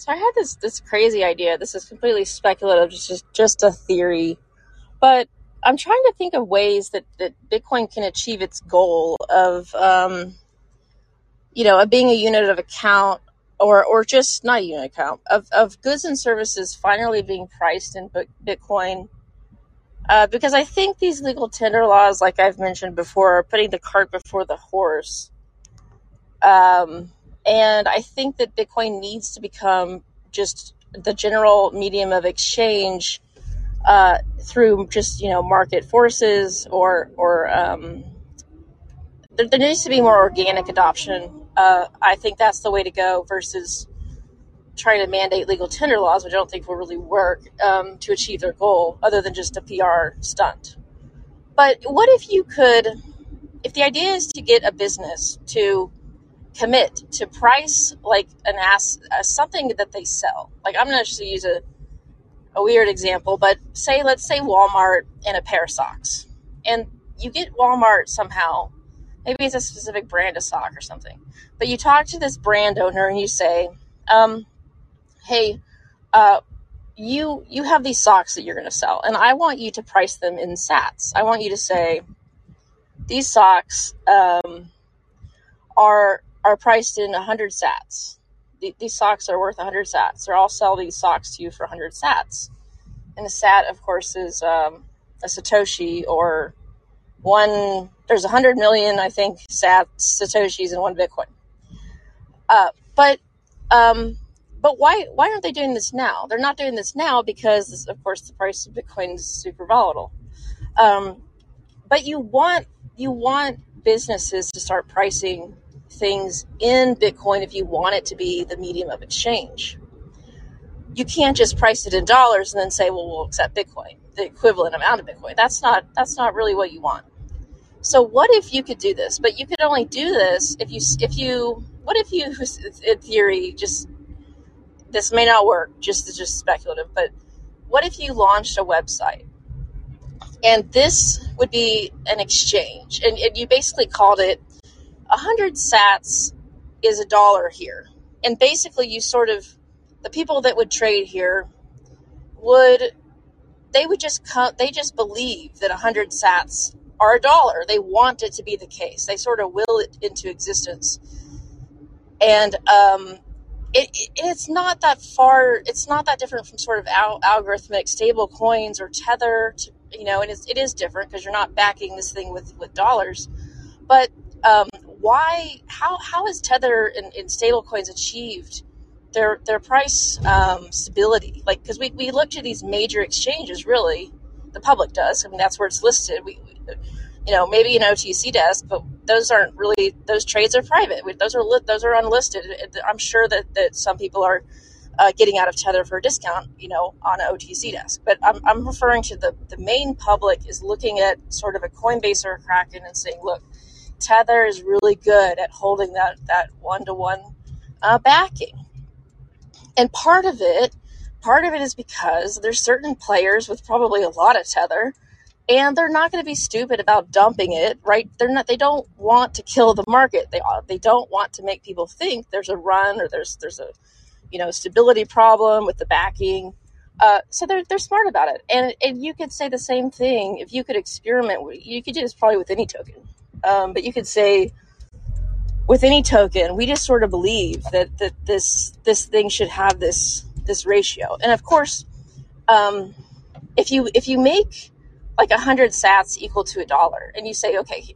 So I had this this crazy idea. This is completely speculative, just, just a theory, but I'm trying to think of ways that, that Bitcoin can achieve its goal of, um, you know, of being a unit of account or, or just not a unit account of, of goods and services finally being priced in Bitcoin. Uh, because I think these legal tender laws, like I've mentioned before, are putting the cart before the horse. Um, and I think that Bitcoin needs to become just the general medium of exchange uh, through just you know market forces or or um, there, there, needs to be more organic adoption. Uh, I think that's the way to go versus trying to mandate legal tender laws, which I don't think will really work um, to achieve their goal, other than just a PR stunt. But what if you could, if the idea is to get a business to commit to price like an ass uh, something that they sell, like I'm going to use a a weird example, but say, let's say Walmart and a pair of socks. And you get Walmart somehow, maybe it's a specific brand of sock or something, but you talk to this brand owner and you say, um, hey, uh, you you have these socks that you're going to sell and i want you to price them in sats i want you to say these socks um, are are priced in 100 sats these socks are worth 100 sats, or I'll sell these socks to you for 100 sats. And a sat, of course, is um, a Satoshi or one, there's 100 million, I think, sat, Satoshis in one Bitcoin. Uh, but, um, but why, why aren't they doing this now? They're not doing this now because, of course, the price of Bitcoin is super volatile. Um, but you want, you want businesses to start pricing things in Bitcoin if you want it to be the medium of exchange. You can't just price it in dollars and then say, well, we'll accept Bitcoin, the equivalent amount of Bitcoin. That's not that's not really what you want. So what if you could do this? But you could only do this if you if you what if you in theory just this may not work, just just speculative, but what if you launched a website and this would be an exchange and, and you basically called it 100 sats is a dollar here. And basically, you sort of, the people that would trade here would, they would just come, they just believe that 100 sats are a dollar. They want it to be the case. They sort of will it into existence. And um, it, it, it's not that far, it's not that different from sort of al- algorithmic stable coins or tether, to, you know, and it's, it is different because you're not backing this thing with, with dollars. But um, why how how has tether and, and stablecoins achieved their their price um, stability? Like because we, we look to these major exchanges really. The public does. I mean that's where it's listed. We, we you know maybe an otc desk but those aren't really those trades are private. Those are lit, those are unlisted. I'm sure that that some people are uh, getting out of tether for a discount you know on an otc desk. But i'm, I'm referring to the the main public is looking at sort of a coinbase or a kraken and saying look Tether is really good at holding that that one to one backing, and part of it, part of it is because there's certain players with probably a lot of Tether, and they're not going to be stupid about dumping it, right? They're not. They don't want to kill the market. They they don't want to make people think there's a run or there's there's a you know stability problem with the backing. Uh, so they're they're smart about it, and and you could say the same thing if you could experiment. You could do this probably with any token. Um, but you could say with any token, we just sort of believe that, that this this thing should have this this ratio. And of course, um, if you if you make like a hundred sats equal to a dollar, and you say, okay,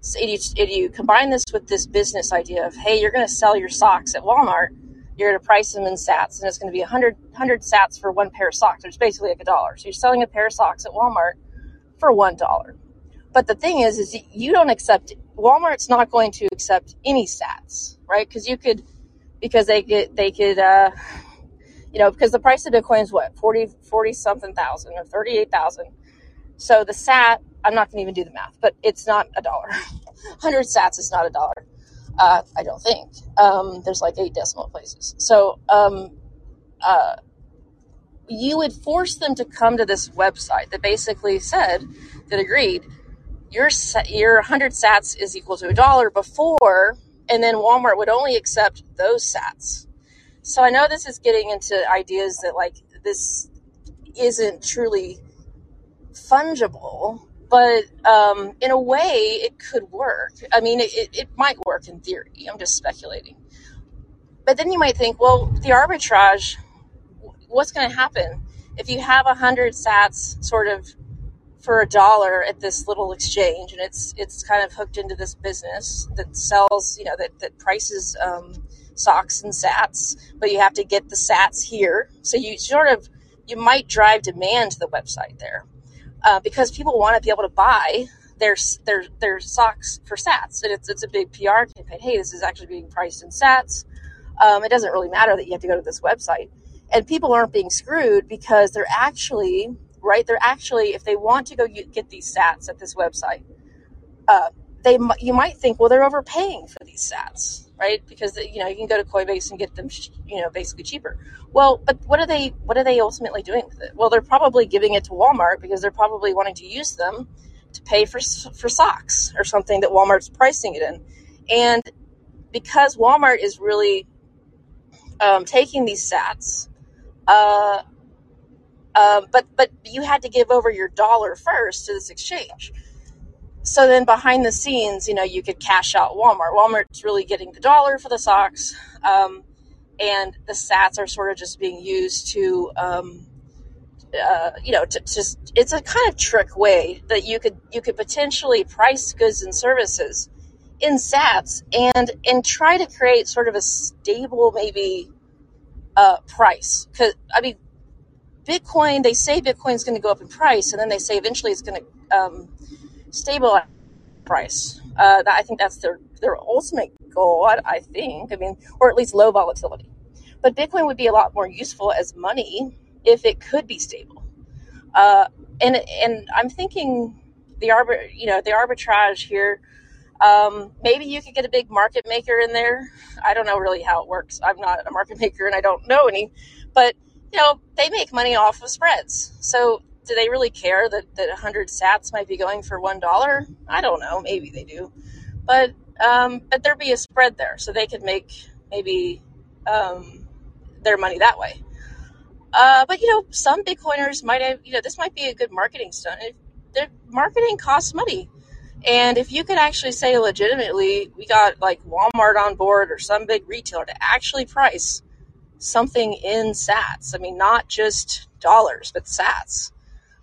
so you, you combine this with this business idea of, hey, you're going to sell your socks at Walmart, you're going to price them in sats, and it's going to be 100, 100 sats for one pair of socks, which is basically like a dollar. So you're selling a pair of socks at Walmart for one dollar. But the thing is, is you don't accept Walmart's not going to accept any sats, right? Because you could, because they could, they could, uh, you know, because the price of Bitcoin is what 40, 40 something thousand or thirty eight thousand. So the sat, I'm not going to even do the math, but it's not a dollar. Hundred sats is not a dollar. Uh, I don't think. Um, there's like eight decimal places. So um, uh, you would force them to come to this website that basically said that agreed your your 100 sats is equal to a dollar before and then Walmart would only accept those sats. So I know this is getting into ideas that like this isn't truly fungible, but um, in a way it could work. I mean, it, it, might work in theory. I'm just speculating. But then you might think, well, the arbitrage, what's going to happen if you have a hundred sats sort of for a dollar at this little exchange, and it's it's kind of hooked into this business that sells, you know, that that prices um, socks and sats, but you have to get the sats here. So you sort of you might drive demand to the website there uh, because people want to be able to buy their their their socks for sats, and it's it's a big PR campaign. Hey, this is actually being priced in sats. Um, it doesn't really matter that you have to go to this website, and people aren't being screwed because they're actually right. They're actually if they want to go get these sats at this website, uh, they you might think well they're overpaying for these sats right? Because you know you can go to Coinbase and get them, you know, basically cheaper. Well, but what are they? What are they ultimately doing with it? Well, they're probably giving it to Walmart because they're probably wanting to use them to pay for for socks or something that Walmart's pricing it in, and because Walmart is really um, taking these Sats. Uh, uh, but but you had to give over your dollar first to this exchange so then behind the scenes, you know, you could cash out Walmart. Walmart's really getting the dollar for the socks, um, and the Sats are sort of just being used to, um, uh, you know, just it's a kind of trick way that you could you could potentially price goods and services in Sats and and try to create sort of a stable maybe uh, price. Because I mean, Bitcoin they say Bitcoin's going to go up in price, and then they say eventually it's going to um, stable price. Uh, that, I think that's their their ultimate goal. I, I think. I mean, or at least low volatility. But Bitcoin would be a lot more useful as money if it could be stable. Uh, and and I'm thinking the arbit, you know, the arbitrage here. Um, maybe you could get a big market maker in there. I don't know really how it works. I'm not a market maker and I don't know any, but you know, they make money off of spreads. So do they really care that, that 100 sats might be going for $1? I don't know. Maybe they do. But, um, but there'd be a spread there. So they could make maybe um, their money that way. Uh, but, you know, some Bitcoiners might have, you know, this might be a good marketing stunt. If, marketing costs money. And if you could actually say legitimately, we got like Walmart on board or some big retailer to actually price something in sats, I mean, not just dollars, but sats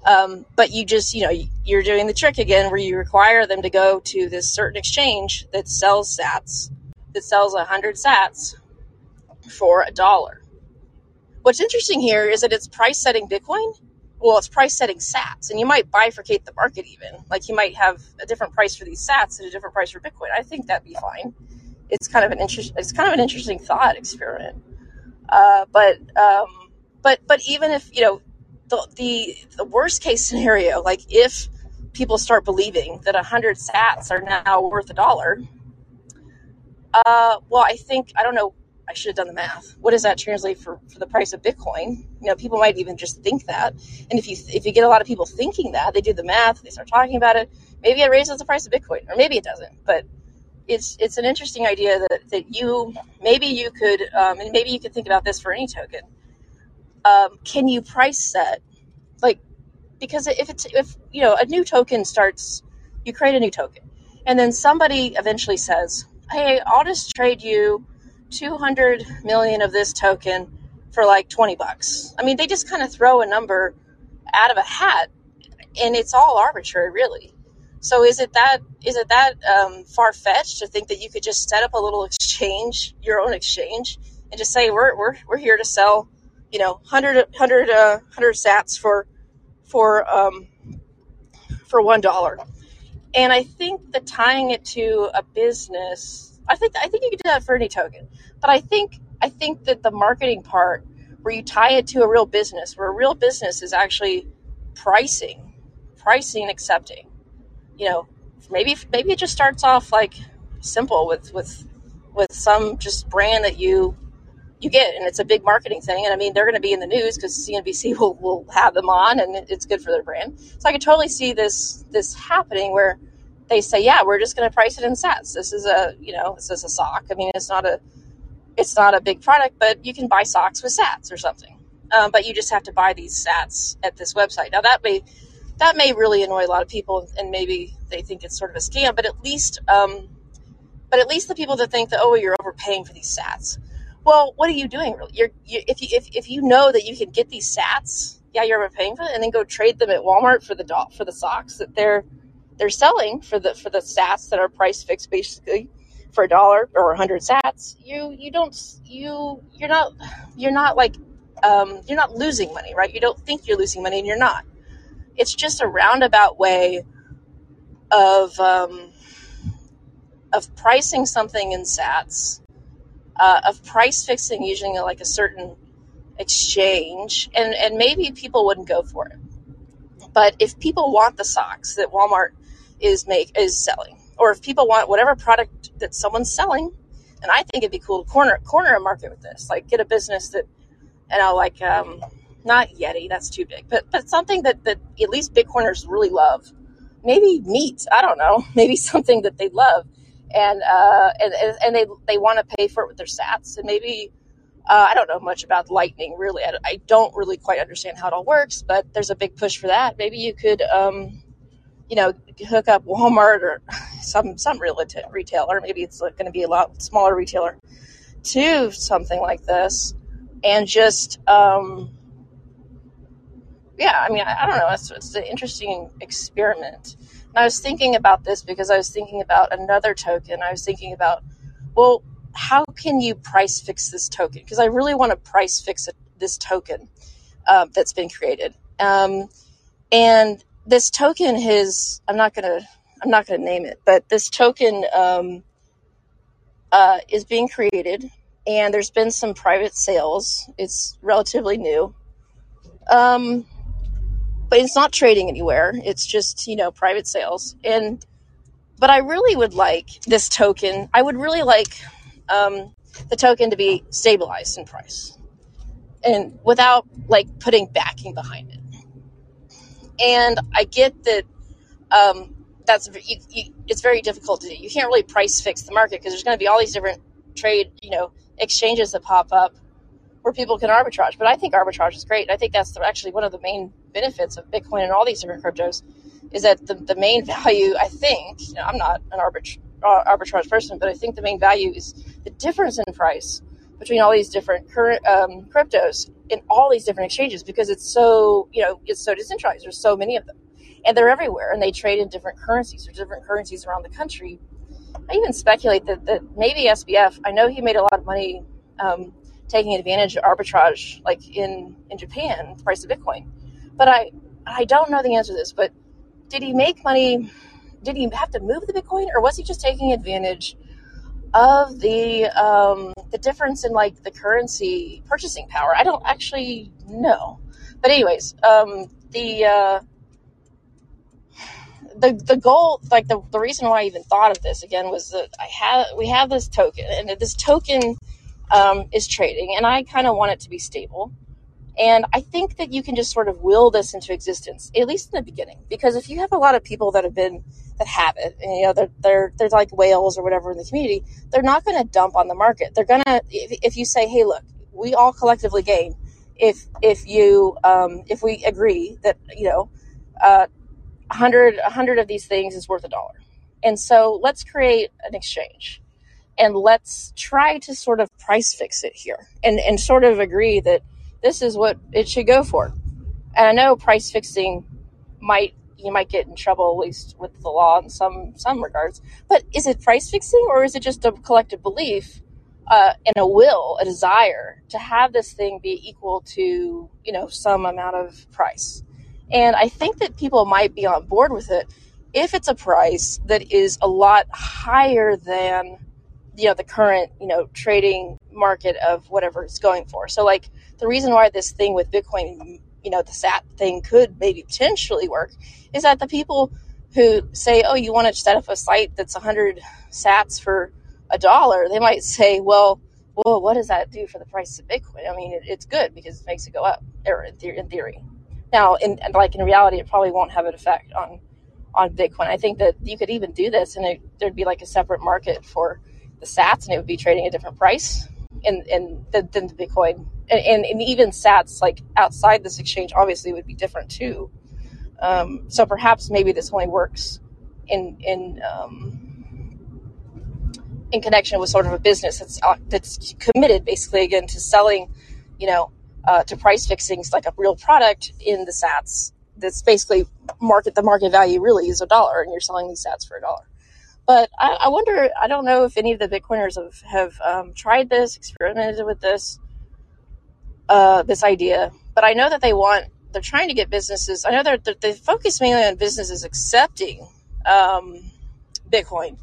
um, but you just, you know, you're doing the trick again where you require them to go to this certain exchange that sells sats, that sells 100 sats for a dollar. What's interesting here is that it's price setting Bitcoin. Well, it's price setting sats, and you might bifurcate the market even. Like you might have a different price for these sats and a different price for Bitcoin. I think that'd be fine. It's kind of an interest. It's kind of an interesting thought experiment. Uh, but um, but but even if you know the, the, the worst case scenario, like if people start believing that a 100 sats are now worth a dollar, uh, well, I think, I don't know, I should have done the math. What does that translate for, for the price of Bitcoin? You know, people might even just think that. And if you if you get a lot of people thinking that, they do the math, they start talking about it, maybe it raises the price of Bitcoin, or maybe it doesn't. But it's it's an interesting idea that, that you maybe you could um, and maybe you could think about this for any token. Um, can you price set? Like because if it's if you know a new token starts you create a new token and then somebody eventually says hey i'll just trade you 200 million of this token for like 20 bucks. I mean they just kind of throw a number out of a hat and it's all arbitrary really so is it that is it that um, far fetched to think that you could just set up a little exchange, your own exchange, and just say we're we're, we're here to sell you know, 100, 100, uh, 100 sats for, for, um, for $1. And I think that tying it to a business, I think, I think you could do that for any token, but I think, I think that the marketing part where you tie it to a real business, where a real business is actually pricing, pricing accepting, you know, maybe, maybe it just starts off like simple with, with, with some just brand that you you get, and it's a big marketing thing. And I mean, they're going to be in the news because CNBC will, will have them on, and it's good for their brand. So I could totally see this this happening where they say, "Yeah, we're just going to price it in Sats. This is a you know, this is a sock. I mean, it's not a it's not a big product, but you can buy socks with Sats or something. Um, but you just have to buy these Sats at this website. Now that may that may really annoy a lot of people, and maybe they think it's sort of a scam. But at least, um, but at least the people that think that oh you're overpaying for these Sats. Well, what are you doing really? You're you, if you if, if you know that you can get these Sats, yeah, you're overpaying for it, and then go trade them at Walmart for the for the socks that they're they're selling for the for the Sats that are price fixed basically for a dollar or a hundred Sats. You you don't you you're not you're not like um, you're not losing money, right? You don't think you're losing money, and you're not. It's just a roundabout way of um, of pricing something in Sats, uh, of price fixing using like a certain exchange, and and maybe people wouldn't go for it. But if people want the socks that Walmart is make is selling, or if people want whatever product that someone's selling, and I think it'd be cool to corner corner a market with this, like get a business that you know, like um, not Yeti, that's too big, but but something that that at least Bitcoiners really love. Maybe meat, I don't know, maybe something that they love, and uh, and and they they want to pay for it with their Sats, and maybe. Uh, I don't know much about Lightning, really. I, I, don't really quite understand how it all works, but there's a big push for that. Maybe you could, um, you know, hook up Walmart or some some real retailer. Maybe it's going to be a lot smaller retailer to something like this, and just um, yeah, I mean, I, I don't know. It's, it's an interesting experiment. And I was thinking about this because I was thinking about another token. I was thinking about, well, how can you price fix this token? Because I really want to price fix this token uh, that's been created. Um, and this token has, I'm not gonna, I'm not gonna name it, but this token um, uh, is being created and there's been some private sales. It's relatively new. Um, but it's not trading anywhere. It's just, you know, private sales. And, but I really would like this token, I would really like um, the token to be stabilized in price and without like putting backing behind it. And I get that um, that's you, you, it's very difficult to do. You can't really price fix the market because there's going to be all these different trade, you know, exchanges that pop up where people can arbitrage. But I think arbitrage is great. I think that's actually one of the main benefits of Bitcoin and all these different cryptos is that the, the main value, I think, you know, I'm not an uh, arbitrage person, but I think the main value is the difference in price between all these different current um, cryptos in all these different exchanges because it's so, you know, it's so decentralized. There's so many of them and they're everywhere and they trade in different currencies or different currencies around the country I even speculate that, that maybe SBF, I know he made a lot of money um, taking advantage of arbitrage, like in, in Japan, the price of Bitcoin. But I, I don't know the answer to this, but did he make money? Did he have to move the Bitcoin or was he just taking advantage of the, um, the difference in like the currency purchasing power? I don't actually know. But anyways, um, the, uh, the the goal, like the, the reason why I even thought of this again was that I have we have this token, and this token um, is trading, and I kind of want it to be stable. And I think that you can just sort of will this into existence, at least in the beginning, because if you have a lot of people that have been that have it, and you know they're they're they're like whales or whatever in the community, they're not going to dump on the market. They're gonna if, if you say, hey, look, we all collectively gain if if you um, if we agree that you know uh, 100, 100 of these things is worth a dollar. And so let's create an exchange and let's try to sort of price fix it here and, and sort of agree that this is what it should go for. And I know price fixing might you might get in trouble at least with the law in some some regards. But is it price fixing or is it just a collective belief uh, and a will, a desire to have this thing be equal to you know some amount of price? And I think that people might be on board with it if it's a price that is a lot higher than you know the current you know trading market of whatever it's going for. So like the reason why this thing with Bitcoin, you know, the SAT thing could maybe potentially work is that the people who say, "Oh, you want to set up a site that's 100 Sats for a dollar," they might say, "Well, well, what does that do for the price of Bitcoin? I mean, it, it's good because it makes it go up, or in theory. Now, in like in reality, it probably won't have an effect on on Bitcoin. I think that you could even do this, and it, there'd be like a separate market for the Sats, and it would be trading a different price. in in than, than the Bitcoin, and, and and even Sats like outside this exchange obviously would be different too. Um, so perhaps maybe this only works in in um, in connection with sort of a business that's uh, that's committed basically again to selling, you know, uh, to price fixing like a real product in the Sats. That's basically market the market value really is a dollar, and you're selling these Sats for a dollar. But I, I wonder. I don't know if any of the Bitcoiners have have um, tried this, experimented with this, uh, this idea. But I know that they want. They're trying to get businesses. I know they're, they're they focus mainly on businesses accepting um, Bitcoin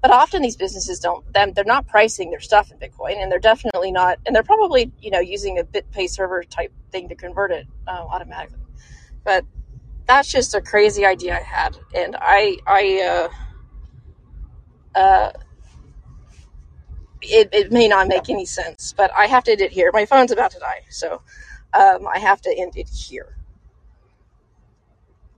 but often these businesses don't them they're not pricing their stuff in bitcoin and they're definitely not and they're probably you know using a bitpay server type thing to convert it uh, automatically but that's just a crazy idea i had and i i uh uh it, it may not make any sense but i have to end it here. My phone's about to die so um, i have to end it here